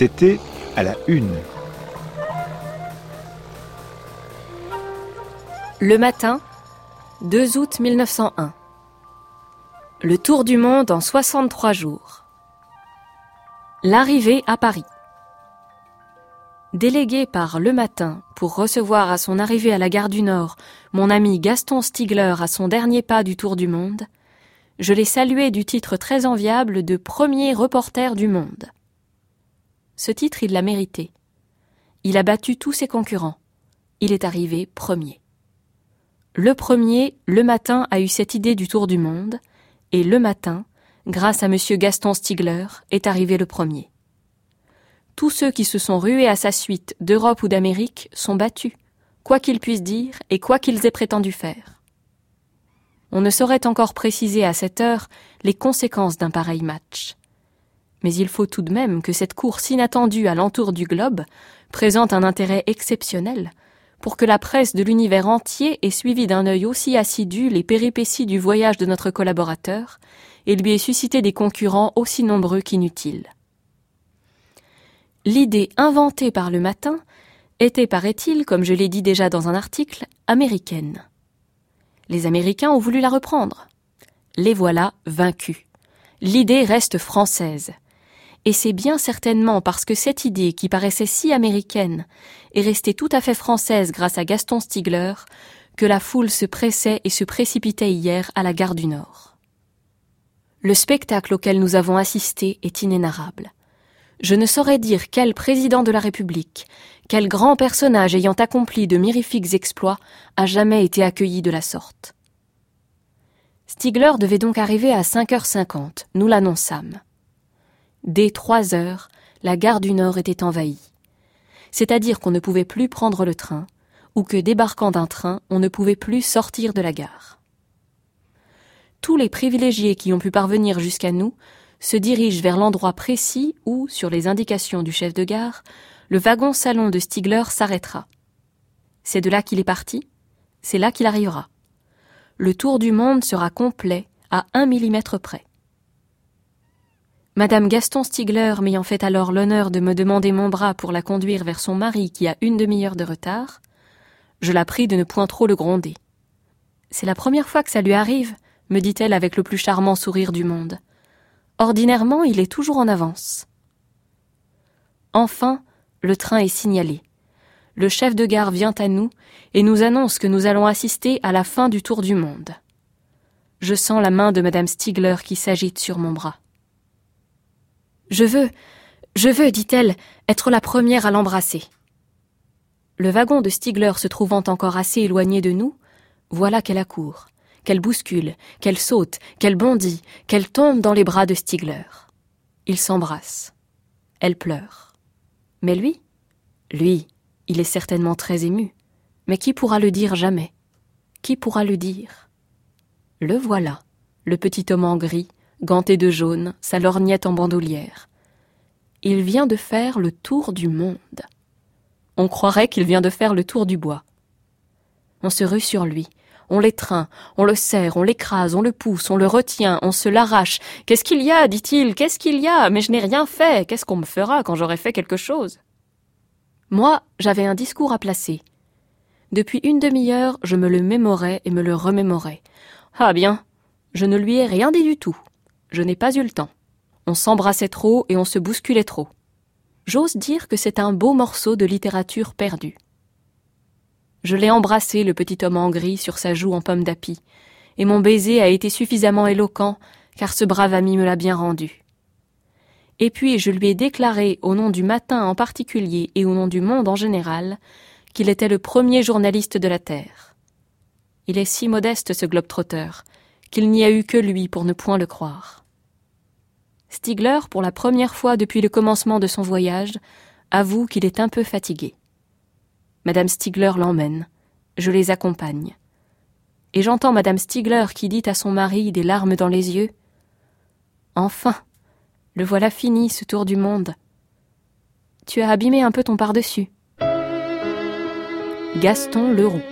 C'était à la une. Le matin, 2 août 1901. Le tour du monde en 63 jours. L'arrivée à Paris. Délégué par Le Matin pour recevoir à son arrivée à la gare du Nord mon ami Gaston Stigler à son dernier pas du tour du monde, je l'ai salué du titre très enviable de premier reporter du monde. Ce titre, il l'a mérité. Il a battu tous ses concurrents. Il est arrivé premier. Le premier, le matin, a eu cette idée du tour du monde, et le matin, grâce à M. Gaston Stigler, est arrivé le premier. Tous ceux qui se sont rués à sa suite d'Europe ou d'Amérique sont battus, quoi qu'ils puissent dire et quoi qu'ils aient prétendu faire. On ne saurait encore préciser à cette heure les conséquences d'un pareil match. Mais il faut tout de même que cette course inattendue à l'entour du globe présente un intérêt exceptionnel pour que la presse de l'univers entier ait suivi d'un œil aussi assidu les péripéties du voyage de notre collaborateur et lui ait suscité des concurrents aussi nombreux qu'inutiles. L'idée inventée par le matin était, paraît-il, comme je l'ai dit déjà dans un article, américaine. Les Américains ont voulu la reprendre. Les voilà vaincus. L'idée reste française. Et c'est bien certainement parce que cette idée, qui paraissait si américaine, est restée tout à fait française grâce à Gaston Stigler, que la foule se pressait et se précipitait hier à la gare du Nord. Le spectacle auquel nous avons assisté est inénarrable. Je ne saurais dire quel président de la République, quel grand personnage ayant accompli de mirifiques exploits a jamais été accueilli de la sorte. Stigler devait donc arriver à 5h50, nous l'annonçâmes. Dès trois heures, la gare du Nord était envahie. C'est-à-dire qu'on ne pouvait plus prendre le train, ou que débarquant d'un train, on ne pouvait plus sortir de la gare. Tous les privilégiés qui ont pu parvenir jusqu'à nous se dirigent vers l'endroit précis où, sur les indications du chef de gare, le wagon-salon de Stigler s'arrêtera. C'est de là qu'il est parti, c'est là qu'il arrivera. Le tour du monde sera complet à un millimètre près. Madame Gaston Stigler m'ayant fait alors l'honneur de me demander mon bras pour la conduire vers son mari qui a une demi-heure de retard, je la prie de ne point trop le gronder. C'est la première fois que ça lui arrive, me dit-elle avec le plus charmant sourire du monde. Ordinairement, il est toujours en avance. Enfin, le train est signalé. Le chef de gare vient à nous et nous annonce que nous allons assister à la fin du tour du monde. Je sens la main de madame Stigler qui s'agite sur mon bras. Je veux, je veux, dit-elle, être la première à l'embrasser. Le wagon de Stigler se trouvant encore assez éloigné de nous, voilà qu'elle accourt, qu'elle bouscule, qu'elle saute, qu'elle bondit, qu'elle tombe dans les bras de Stigler. Ils s'embrassent. Elle pleure. Mais lui Lui, il est certainement très ému. Mais qui pourra le dire jamais? Qui pourra le dire? Le voilà, le petit homme en gris, ganté de jaune, sa lorgnette en bandoulière. Il vient de faire le tour du monde. On croirait qu'il vient de faire le tour du bois. On se rue sur lui, on l'étreint, on le serre, on l'écrase, on le pousse, on le retient, on se l'arrache. Qu'est-ce qu'il y a dit-il, qu'est-ce qu'il y a? Mais je n'ai rien fait, qu'est-ce qu'on me fera quand j'aurai fait quelque chose? Moi, j'avais un discours à placer. Depuis une demi-heure, je me le mémorais et me le remémorais. Ah bien, je ne lui ai rien dit du tout je n'ai pas eu le temps. On s'embrassait trop et on se bousculait trop. J'ose dire que c'est un beau morceau de littérature perdue. Je l'ai embrassé, le petit homme en gris, sur sa joue en pomme d'api, et mon baiser a été suffisamment éloquent, car ce brave ami me l'a bien rendu. Et puis je lui ai déclaré, au nom du matin en particulier et au nom du monde en général, qu'il était le premier journaliste de la Terre. Il est si modeste, ce globe-trotteur, qu'il n'y a eu que lui pour ne point le croire. Stigler, pour la première fois depuis le commencement de son voyage, avoue qu'il est un peu fatigué. Madame Stigler l'emmène. Je les accompagne. Et j'entends Madame Stigler qui dit à son mari, des larmes dans les yeux Enfin, le voilà fini, ce tour du monde. Tu as abîmé un peu ton par-dessus. Gaston Leroux.